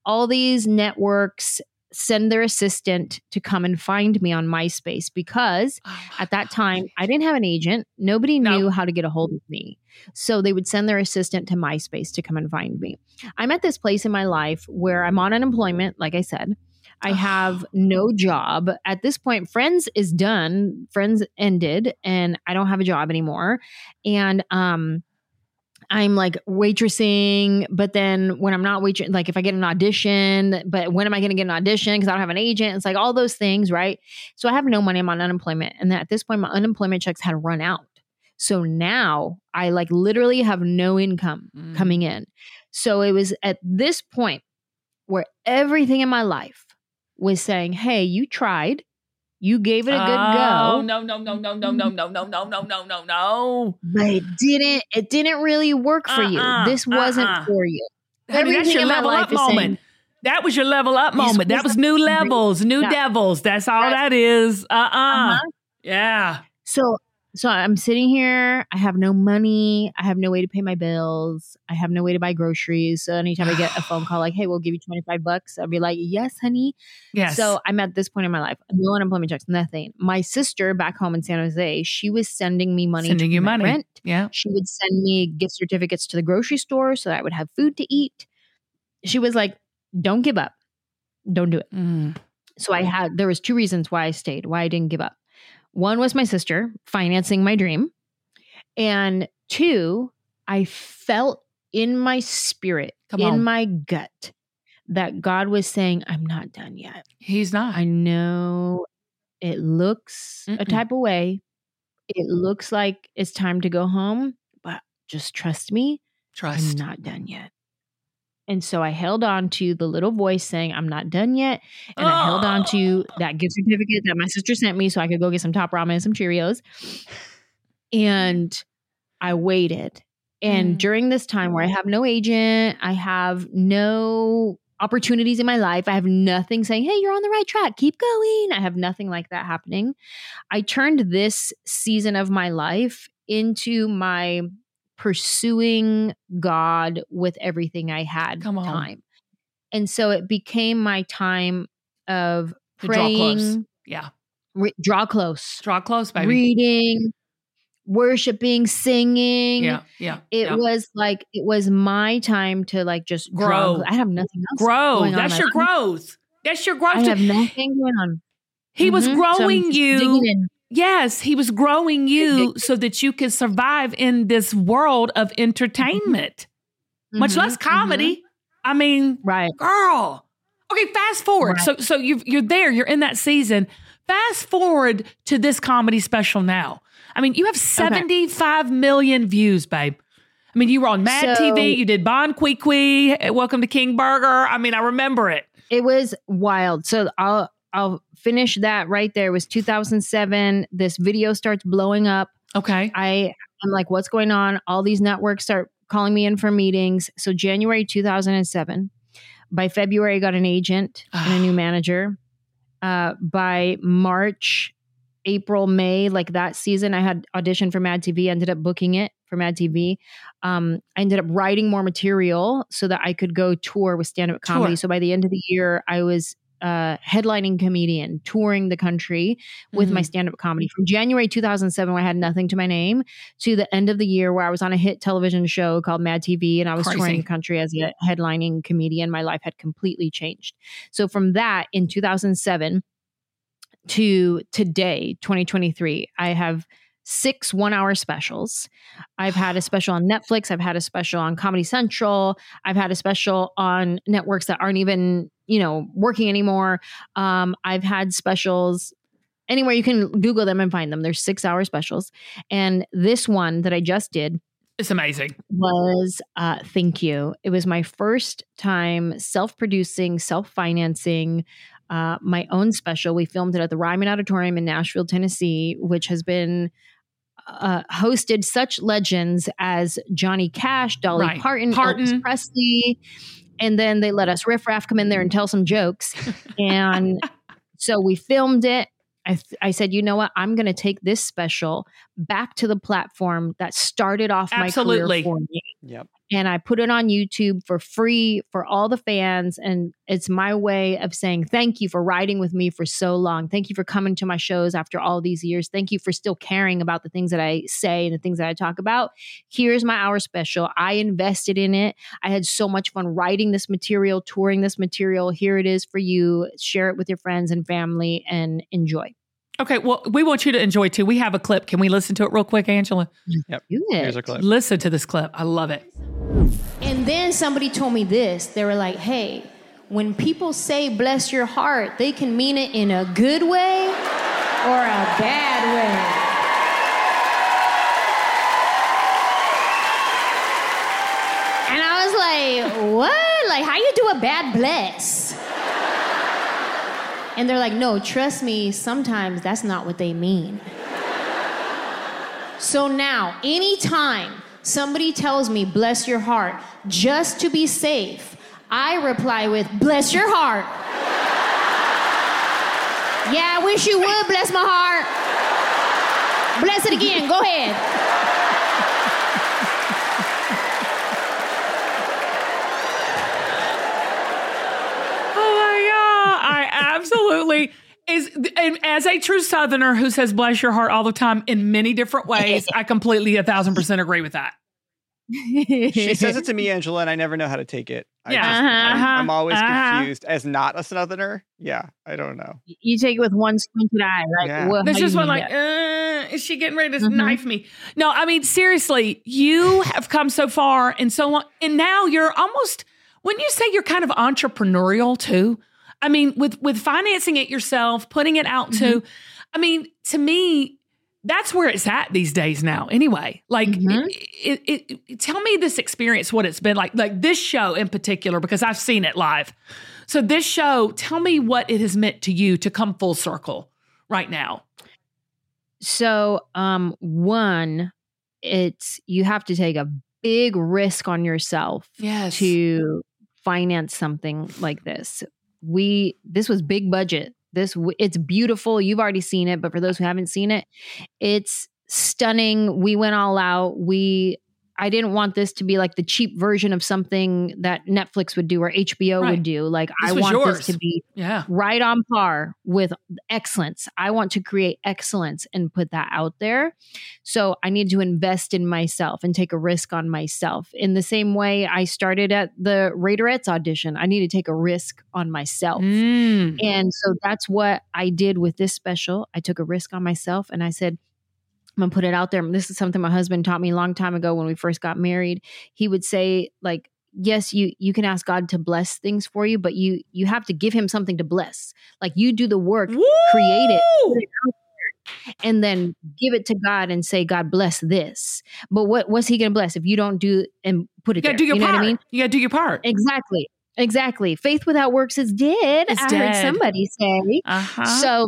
All these networks send their assistant to come and find me on MySpace because Oh at that time I didn't have an agent. Nobody No. knew how to get a hold of me. So they would send their assistant to MySpace to come and find me. I'm at this place in my life where I'm on unemployment, like I said. I have no job. At this point, Friends is done. Friends ended and I don't have a job anymore. And um I'm like waitressing, but then when I'm not waitressing, like if I get an audition, but when am I going to get an audition? Because I don't have an agent. It's like all those things, right? So I have no money. I'm on unemployment. And at this point, my unemployment checks had run out. So now I like literally have no income Mm. coming in. So it was at this point where everything in my life was saying, Hey, you tried, you gave it a good Oh, go. no, no, no, no, no, no, no, no, no, no, no, no, no. But it didn't, it didn't really work for Uh-uh, you. This wasn't uh-uh. for you. Honey, that's your level up is saying, moment. That was your level up moment. That was new levels, new devils. That's all Right. that is. Uh uh Uh-huh. Yeah. So so I'm sitting here. I have no money. I have no way to pay my bills. I have no way to buy groceries. So anytime I get a phone (sighs) call like, "Hey, we'll give you 25 bucks," I'll be like, "Yes, honey." Yes. So I'm at this point in my life. No unemployment checks, nothing. My sister back home in San Jose, she was sending me money Sending you money. rent. Yeah. She would send me gift certificates to the grocery store so that I would have food to eat. She was like, "Don't give up. Don't do it." Mm. So I had there was two reasons why I stayed, why I didn't give up. One was my sister financing my dream, and two, I felt in my spirit, Come in on. my gut, that God was saying, "I'm not done yet. He's not. I know it looks a Mm-mm. type of way. It looks like it's time to go home, but just trust me, Trust. I'm not done yet." And so I held on to the little voice saying, I'm not done yet. And I held on to that gift certificate that my sister sent me so I could go get some top ramen and some Cheerios. And I waited. And Mm. during this time where I have no agent, I have no opportunities in my life, I have nothing saying, hey, you're on the right track, keep going. I have nothing like that happening. I turned this season of my life into my pursuing God with everything I had Come on. time. And so it became my time of To draw close. praying, Yeah. re- draw close, Draw close, baby. reading, worshiping, singing. yeah. Yeah. It yeah. was like it was my time to like just Grow. I have nothing else. grow. That's your life. growth. That's your growth. I have nothing going on. he was Mhm. So I'm growing just you. Yes, he was growing you so that you could survive in this world of entertainment, much Mhm, less comedy. I mean, Right. girl. Okay, fast forward. Right. So, so you you're there. You're in that season. Fast forward to this comedy special now. I mean, you have 75 million views, babe. I mean, you were on Mad So- TV. You did Bon Qui Qui. Welcome to King Burger. I mean, I remember it. It was wild. So I'll I'll finish that right there. It was 2007. This video starts blowing up. Okay. I I'm like, what's going on? All these networks start calling me in for meetings. So January 2007. By February, I got an agent and a new (sighs) manager. Uh, by March, April, May, like that season, I had auditioned for Mad TV. Ended up booking it for Mad TV. Um, I ended up writing more material so that I could go tour with stand up comedy. Tour. So by the end of the year, I was uh, headlining comedian, touring the country with my Mhm. stand up comedy from January 2007, where I had nothing to my name, to the end of the year where I was on a hit television show called Mad TV and I was touring the country as a headlining comedian. My life had completely changed. So from that in 2007 to today, 2023, I have six one hour specials. I've had a special on Netflix. I've had a special on Comedy Central. I've had a special on networks that aren't even, you know, working anymore. Um, I've had specials anywhere you can Google them and find them. There's six hour specials. And this one that I just did It's amazing. was uh thank you it was my first time self-producing self-financing uh my own special we filmed it at the ryman auditorium in nashville tennessee which has been uh, hosted such legends as Johnny Cash, Dolly Right. Parton, Parton. Elvis Presley, and then they let us riff raff come in there and tell some jokes. (laughs) and so we filmed it. I, th- I said, you know what? I'm going to take this special back to the platform that started off my career for me. Yep. And I put it on YouTube for free for all the fans. And it's my way of saying thank you for riding with me for so long. Thank you for coming to my shows after all these years. Thank you for still caring about the things that I say and the things that I talk about. Here's my hour special. I invested in it. I had so much fun writing this material, touring this material. Here it is for you. Share it with your friends and family and enjoy. Okay, well, we want you to enjoy too. We have a clip. Can we listen to it real quick, Anjelah? Yep. Do Here's a clip. Listen to this clip. I love it. And then somebody told me this. They were like, hey, when people say bless your heart, they can mean it in a good way or a bad way. And I was like, what? Like, how you do a bad bless? And they're like, no, trust me, sometimes that's not what they mean. So now, anytime somebody tells me, bless your heart, just to be safe, I reply with, bless your heart. yeah, I wish you would bless my heart. Bless it again. Go ahead. Oh my god! I absolutely is, and as a true Southerner who says "bless your heart" all the time in many different ways, I completely a thousand percent agree with that. She says it to me, (laughs) Anjelah, and I never know how to take it. I Yeah. just- I'm, Uh-huh, I'm always uh-huh. confused as not a Southerner. Yeah, I don't know. You take it with one squinted eye, like Yeah. what, There's how just you one like, uh, is she getting ready to Mhm. knife me? No, I mean seriously, you have come so far and so long, and now you're almost. When you say you're kind of entrepreneurial too, I mean, with with financing it yourself, putting it out Mm-hmm. to, I mean, to me, that's where it's at these days now. Anyway, like, Mhm. it, it, it- tell me this experience, what it's been like, like this show in particular, because I've seen it live. So this show, tell me what it has meant to you to come full circle right now. So, um, one, it's you have to take a big risk on yourself Yes. to finance something like this. We this was big budget. This it's beautiful. You've already seen it, but for those who haven't seen it, it's stunning. We went all out. We I didn't want this to be like the cheap version of something that Netflix would do or HBO Right. would do. Like This I want yours. this to be Yeah. right on par with excellence. I want to create excellence and put that out there. So I need to invest in myself and take a risk on myself. In the same way I started at the Raiderettes audition, I need to take a risk on myself. Mm. And so that's what I did with this special. I took a risk on myself and I said, I'm gonna put it out there. This is something my husband taught me a long time ago when we first got married. He would say, like, yes, you you can ask God to bless things for you, but you you have to give him something to bless. Like you do the work, create it, put it out there, and then give it to God and say, God bless this. But what what's he gonna bless if you don't do and put it? You it got to there? do your you know part. what I mean? You got to do your part. Exactly. Exactly. Faith without works is dead. It's I dead. heard somebody say. Uh-huh. So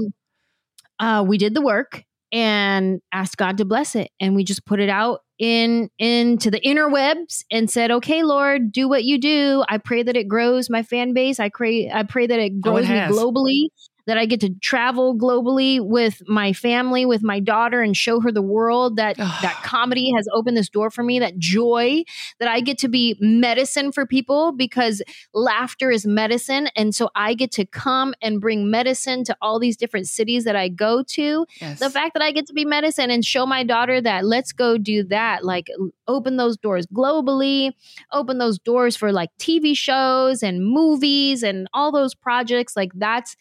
uh, we did the work and asked God to bless it, and we just put it out in into the interwebs and said, "Okay, Lord, do what you do. I pray that it grows my fan base. I pray, I pray that it Oh, it grows me globally." That I get to travel globally with my family, with my daughter, and show her the world. That (sighs) that comedy has opened this door for me. That joy, that I get to be medicine for people because laughter is medicine, and so I get to come and bring medicine to all these different cities that I go to yes. the fact that I get to be medicine and show my daughter that let's go do that, like open those doors globally, open those doors for like TV shows and movies and all those projects. Like that's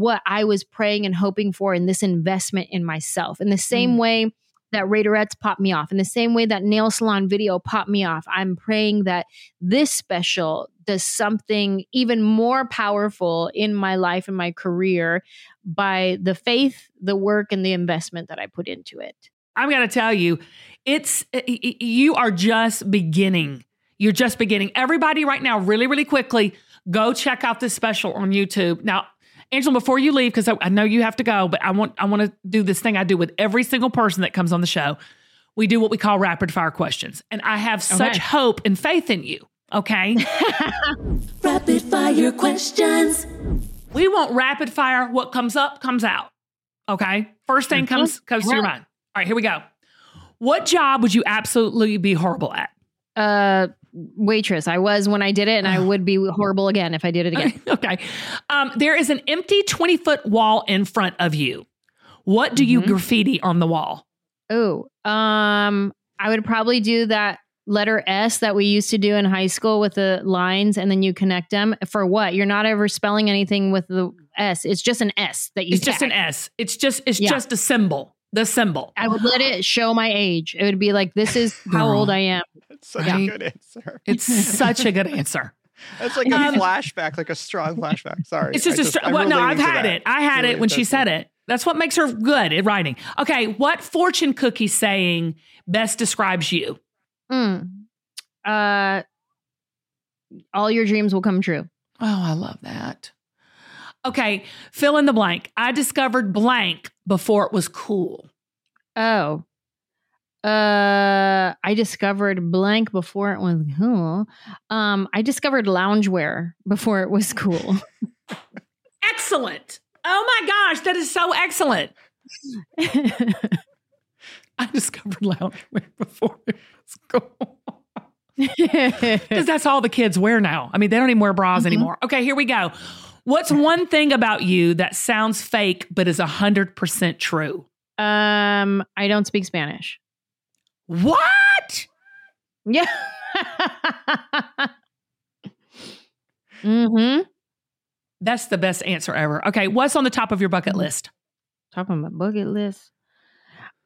what I was praying and hoping for in this investment in myself. In the same Mm. way that Raiderettes popped me off, in the same way that nail salon video popped me off, I'm praying that this special does something even more powerful in my life and my career by the faith, the work, and the investment that I put into it. I'm going to tell you, it's y- you are just beginning. You're just beginning. Everybody, right now, really, really quickly, go check out this special on YouTube. Now, Anjelah, before you leave, because I, I know you have to go, but I want I want to do this thing I do with every single person that comes on the show. We do what we call rapid fire questions, and I have such hope and faith in you. Okay, (laughs) Rapid fire questions. we want rapid fire. What comes up comes out. Okay, first thing comes comes to your mind. All right, here we go. What job would you absolutely be horrible at? Uh, waitress. I was when I did it, and I would be horrible again if I did it again. (laughs) okay. Um, there is an empty 20 foot wall in front of you. What do you Mhm. graffiti on the wall? Oh, um, I would probably do that letter S that we used to do in high school with the lines, and then you connect them for what? You're not ever spelling anything with the S. It's just an S that you. It's just an. S. It's just it's Yeah. just a symbol. The symbol. I would let it show my age. It would be like, this is how Girl. old I am. (laughs) That's such Right. a good answer. It's such a good answer. (laughs) That's like a Um, flashback, like a strong flashback. Sorry. It's just I a str- I'm well, no, I've had that. it. I had Really, it when she said it. That's what makes her good at writing. Okay, what fortune cookie saying best describes you? Mm. Uh, all your dreams will come true. Oh, I love that. Okay, fill in the blank. I discovered blank before it was cool. Oh. Uh, I discovered blank before it was cool. Um, I discovered loungewear before it was cool. (laughs) Excellent. Oh my gosh, that is so excellent. (laughs) I discovered loungewear before it was cool. (laughs) Because that's all the kids wear now. I mean, they don't even wear bras anymore. Okay, here we go. What's one thing about you that sounds fake but is 100% true? Um, I don't speak Spanish. What? Yeah. mm-hmm. That's the best answer ever. Okay, what's on the top of your bucket list? Top of my bucket list.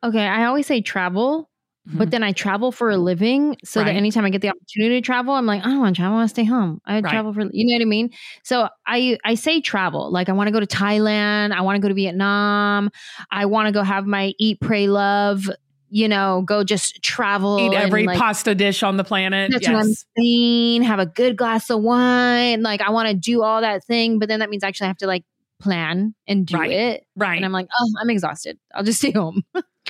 Okay, I always say travel, Mm-hmm. but then I travel for a living. So Right. that anytime I get the opportunity to travel, I'm like, I don't want to travel. I want to stay home. I Right. travel for, you know what I mean? So I I say travel. Like I want to go to Thailand. I want to go to Vietnam. I want to go have my eat, pray, love. You know, go just travel. Eat every like, pasta dish on the planet. That's what I'm saying. Have a good glass of wine. Like I want to do all that thing, but then that means I actually have to like plan and do Right. it. Right. And I'm like, oh, I'm exhausted. I'll just (laughs) stay home.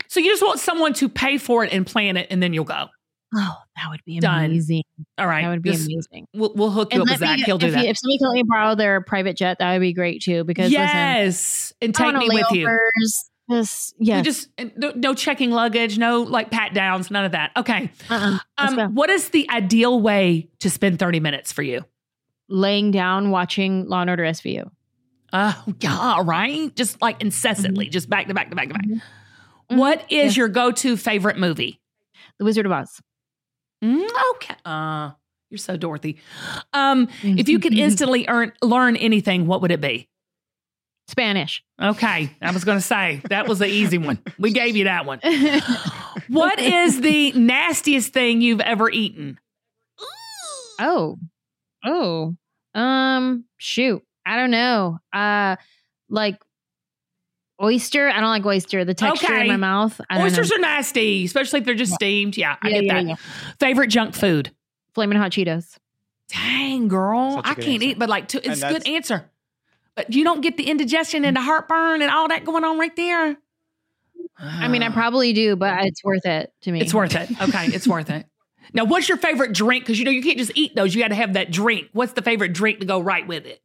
So you just want someone to pay for it and plan it, and then you'll go. Oh, that would be Done. amazing. All right. That would be Just- amazing. We'll, we'll hook you And up with let me- Zach. He'll do that. you- if somebody can let me borrow their private jet, that would be great too. Because listen, yes. and I take me with you. Just You just no, no checking luggage, no like pat downs, none of that. Okay. uh-uh. Um, what is the ideal way to spend 30 minutes for you? laying down watching Law and Order SVU. Oh, yeah, right? Just like incessantly, just back to back to back to back. Mhm. What is Yeah. your go to favorite movie? The Wizard of Oz. Mm, okay. Uh, you're so Dorothy. Um, if you could instantly earn, learn anything, what would it be? Spanish. Okay. I was going to say that was the easy one. We gave you that one. (laughs) What is the nastiest thing you've ever eaten? Oh, oh, um, shoot, I don't know. Uh, like oyster. I don't like oyster. The texture Okay. in my mouth. I don't Oysters know. are nasty, especially if they're just steamed. Yeah, I Yeah, get yeah, that. yeah. Favorite junk food? Flaming hot Cheetos. Dang, girl. Such a I good can't answer. eat, but like, two, And it's a good answer. But you don't get the indigestion and the heartburn and all that going on right there. I mean, I ah. probably do, but it's worth it to me. It's worth it. Okay, it's worth it. Now, what's your favorite drink? Because you know you can't just eat those. You got to have that drink. What's the favorite drink to go right with it?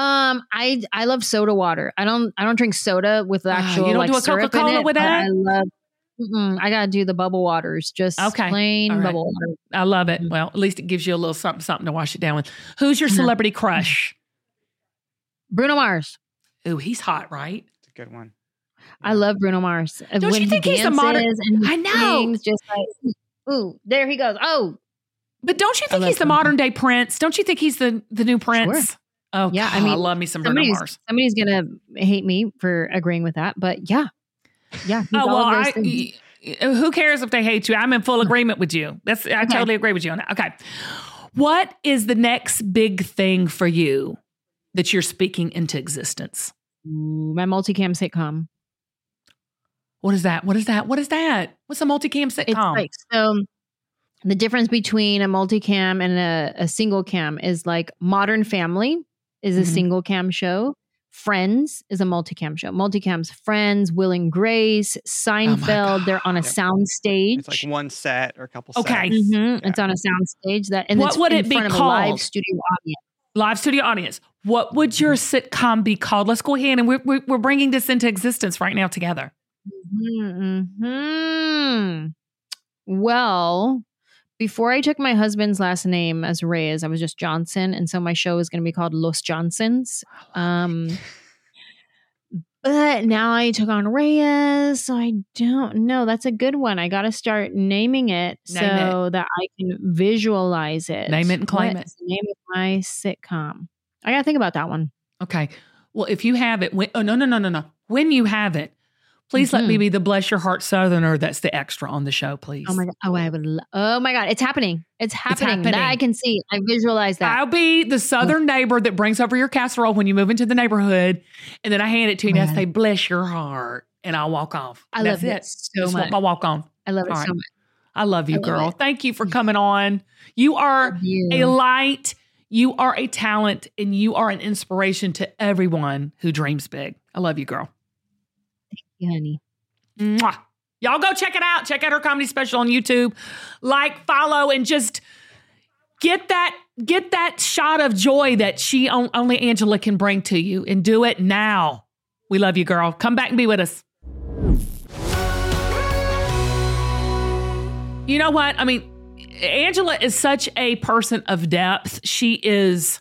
Um, I I love soda water. I don't I don't drink soda with the Ah, actual. you don't like, do a Coca-Cola with that? I love. Mm-mm, I gotta do the bubble waters, just Okay, plain all right. bubble water. I love it. Well, at least it gives you a little something, something to wash it down with. Who's your Mhm. celebrity crush? Bruno Mars. Ooh, he's hot, right? It's a good one. I love Bruno Mars. Uh, Don't when you think he he's a modern- and he I know. sings, just like ooh, there he goes. Oh, But don't you think love he's the modern day Prince? Don't you think he's the the new Prince? Oh, Yeah, yeah. I mean, love me some Bruno Mars. somebody's gonna hate me for agreeing with that, but yeah, yeah. Oh well, of I, things. y- y- who cares if they hate you? I'm in full agreement with you. That's I Okay. totally agree with you on that. Okay, what is the next big thing for you that you're speaking into existence? Ooh, my multicam sitcom. What is that? What is that? What is that? What's a multicam sitcom? It's like so. The difference between a multicam and a, a single cam is like Modern Family is a Mhm. single cam show. Friends is a multicam show. Multicam's Friends, Will and Grace, Seinfeld. they're on a Yep. sound stage. It's like one set or a couple Okay. sets. Mhm, Yeah. It's on a sound stage that and What it's would in it be a live studio audience. Live studio audience. What would your sitcom be called? Let's go ahead and we're, we're, we're bringing this into existence right now together. hmm Well, before I took my husband's last name as Reyes, I was just Johnson, and so my show is going to be called Los Johnsons. Um, but now I took on Reyes, so I don't know. That's a good one. I got to start naming it Name so that I can visualize it. Name it and claim What it. name of my sitcom? I got to think about that one. Okay. Well, if you have it, when, oh, no, no, no, no, no. When you have it, please let me mm-hmm. be the bless your heart southerner that's the extra on the show, please. Oh my god! Oh, I would. Lo- oh my god! It's happening! It's happening. That happening. I can see. I visualize that. I'll be the southern neighbor that brings over your casserole when you move into the neighborhood, and then I hand it to you oh and I say, "Bless your heart," and I'll walk off. I That's love it. so Just much. my walk on. I love it so much. I love you, I love girl. it. Thank you for coming on. You are You. a light. You are a talent, and you are an inspiration to everyone who dreams big. I love you, girl. Yeah, honey. Mwah. Y'all go check it out. Check out her comedy special on YouTube. Like, follow, and just get that get that shot of joy that she only Anjelah can bring to you, and do it now. We love you, girl. Come back and be with us. You know what? I mean, Anjelah is such a person of depth. She is,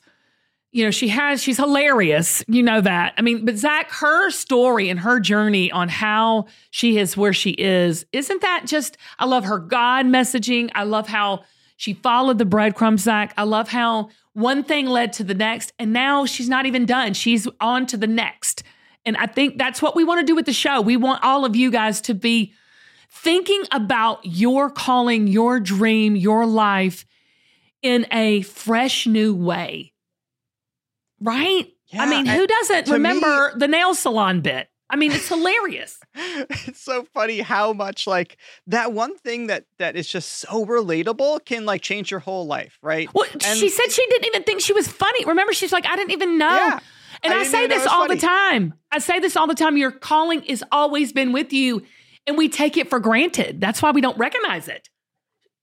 you know, she has, she's hilarious. You know that. I mean, but Zach, her story and her journey on how she is where she is, isn't that just, I love her God messaging. I love how she followed the breadcrumbs, Zach. I love how one thing led to the next, and now she's not even done. She's on to the next. And I think that's what we want to do with the show. We want all of you guys to be thinking about your calling, your dream, your life in a fresh new way. Right? Yeah, I mean, who doesn't remember the nail salon bit? I mean, it's hilarious. (laughs) it's so funny how much like that one thing that that is just so relatable can like change your whole life, right? Well, And- she said she didn't even think she was funny. Remember, she's like, I didn't even know. Yeah. and I I, say this all funny. the time. I say this all the time. Your calling has always been with you, and we take it for granted. That's why we don't recognize it.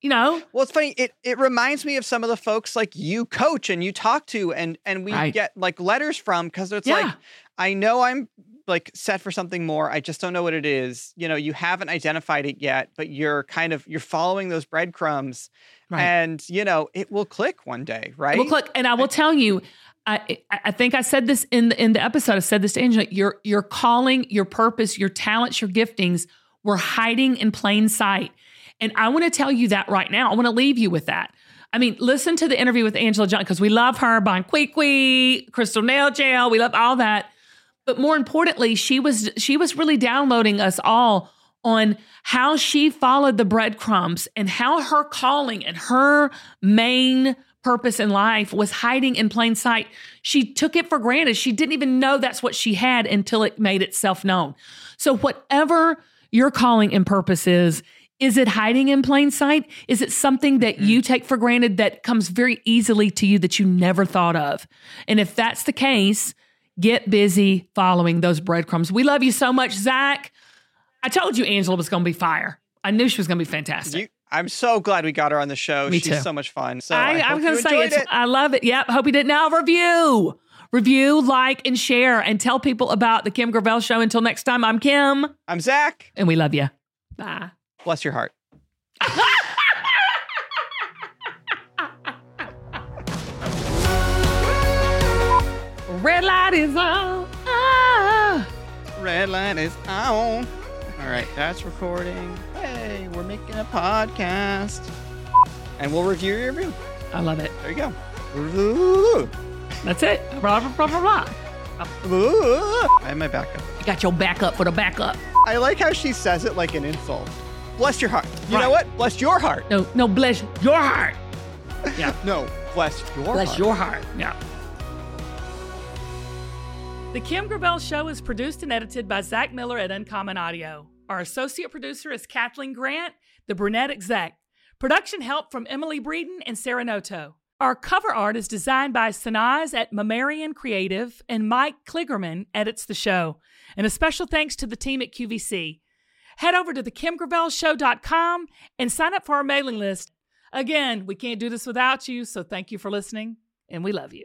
You know? Well, it's funny. It it reminds me of some of the folks like you coach and you talk to, and and we Right. get like letters from because it's Yeah. like I know I'm like set for something more. I just don't know what it is. You know, you haven't identified it yet, but you're kind of you're following those breadcrumbs, Right. and you know it will click one day, right? it will click, and I will tell you. I, I think I said this in the in the episode. I said this to Anjelah. Your your calling, your purpose, your talents, your giftings were hiding in plain sight, and I want to tell you that right now. I want to leave you with that. I mean, listen to the interview with Anjelah John because we love her, Bon Qui Qui, Crystal Nail Gel. We love all that, but more importantly, she was she was really downloading us all on how she followed the breadcrumbs and how her calling and her main purpose in life was hiding in plain sight. She took it for granted. She didn't even know that's what she had until it made itself known. So, whatever your calling and purpose is, is it hiding in plain sight? Is it something that mm-hmm. you take for granted that comes very easily to you that you never thought of? And if that's the case, get busy following those breadcrumbs. We love you so much, Zach. I told you Anjelah was going to be fire. I knew she was going to be fantastic. You, I'm so glad we got her on the show. Me She's too. so much fun. So I, I, I was going to say it. I love it. Yep. Hope you did. Now review, review, like, and share, and tell people about the Kim Gravel Show. Until next time, I'm Kim, I'm Zach. and we love you. Bye. Bless your heart. Red light is on. Ah. Red light is on. All right, that's recording. Hey, we're making a podcast. And we'll review your review. I love it. There you go. That's it. Blah, blah, blah, blah, blah. Ooh. I have my backup. You got your backup for the backup. I like how she says it like an insult. Bless your heart. You Right. know what? Bless your heart. No, no, bless your heart. (laughs) Yeah. No, bless your Bless heart. your heart. Yeah. The Kim Gravel Show is produced and edited by Zach Miller at Uncommon Audio. Our associate producer is Kathleen Grant, the brunette exec. Production help from Emily Breeden and Sarah Noto. Our cover art is designed by Sanaz at Mammarian Creative, and Mike Kligerman edits the show. And a special thanks to the team at QVC. Head over to thekimgravelshow.com and sign up for our mailing list. Again, we can't do this without you, so thank you for listening, and we love you.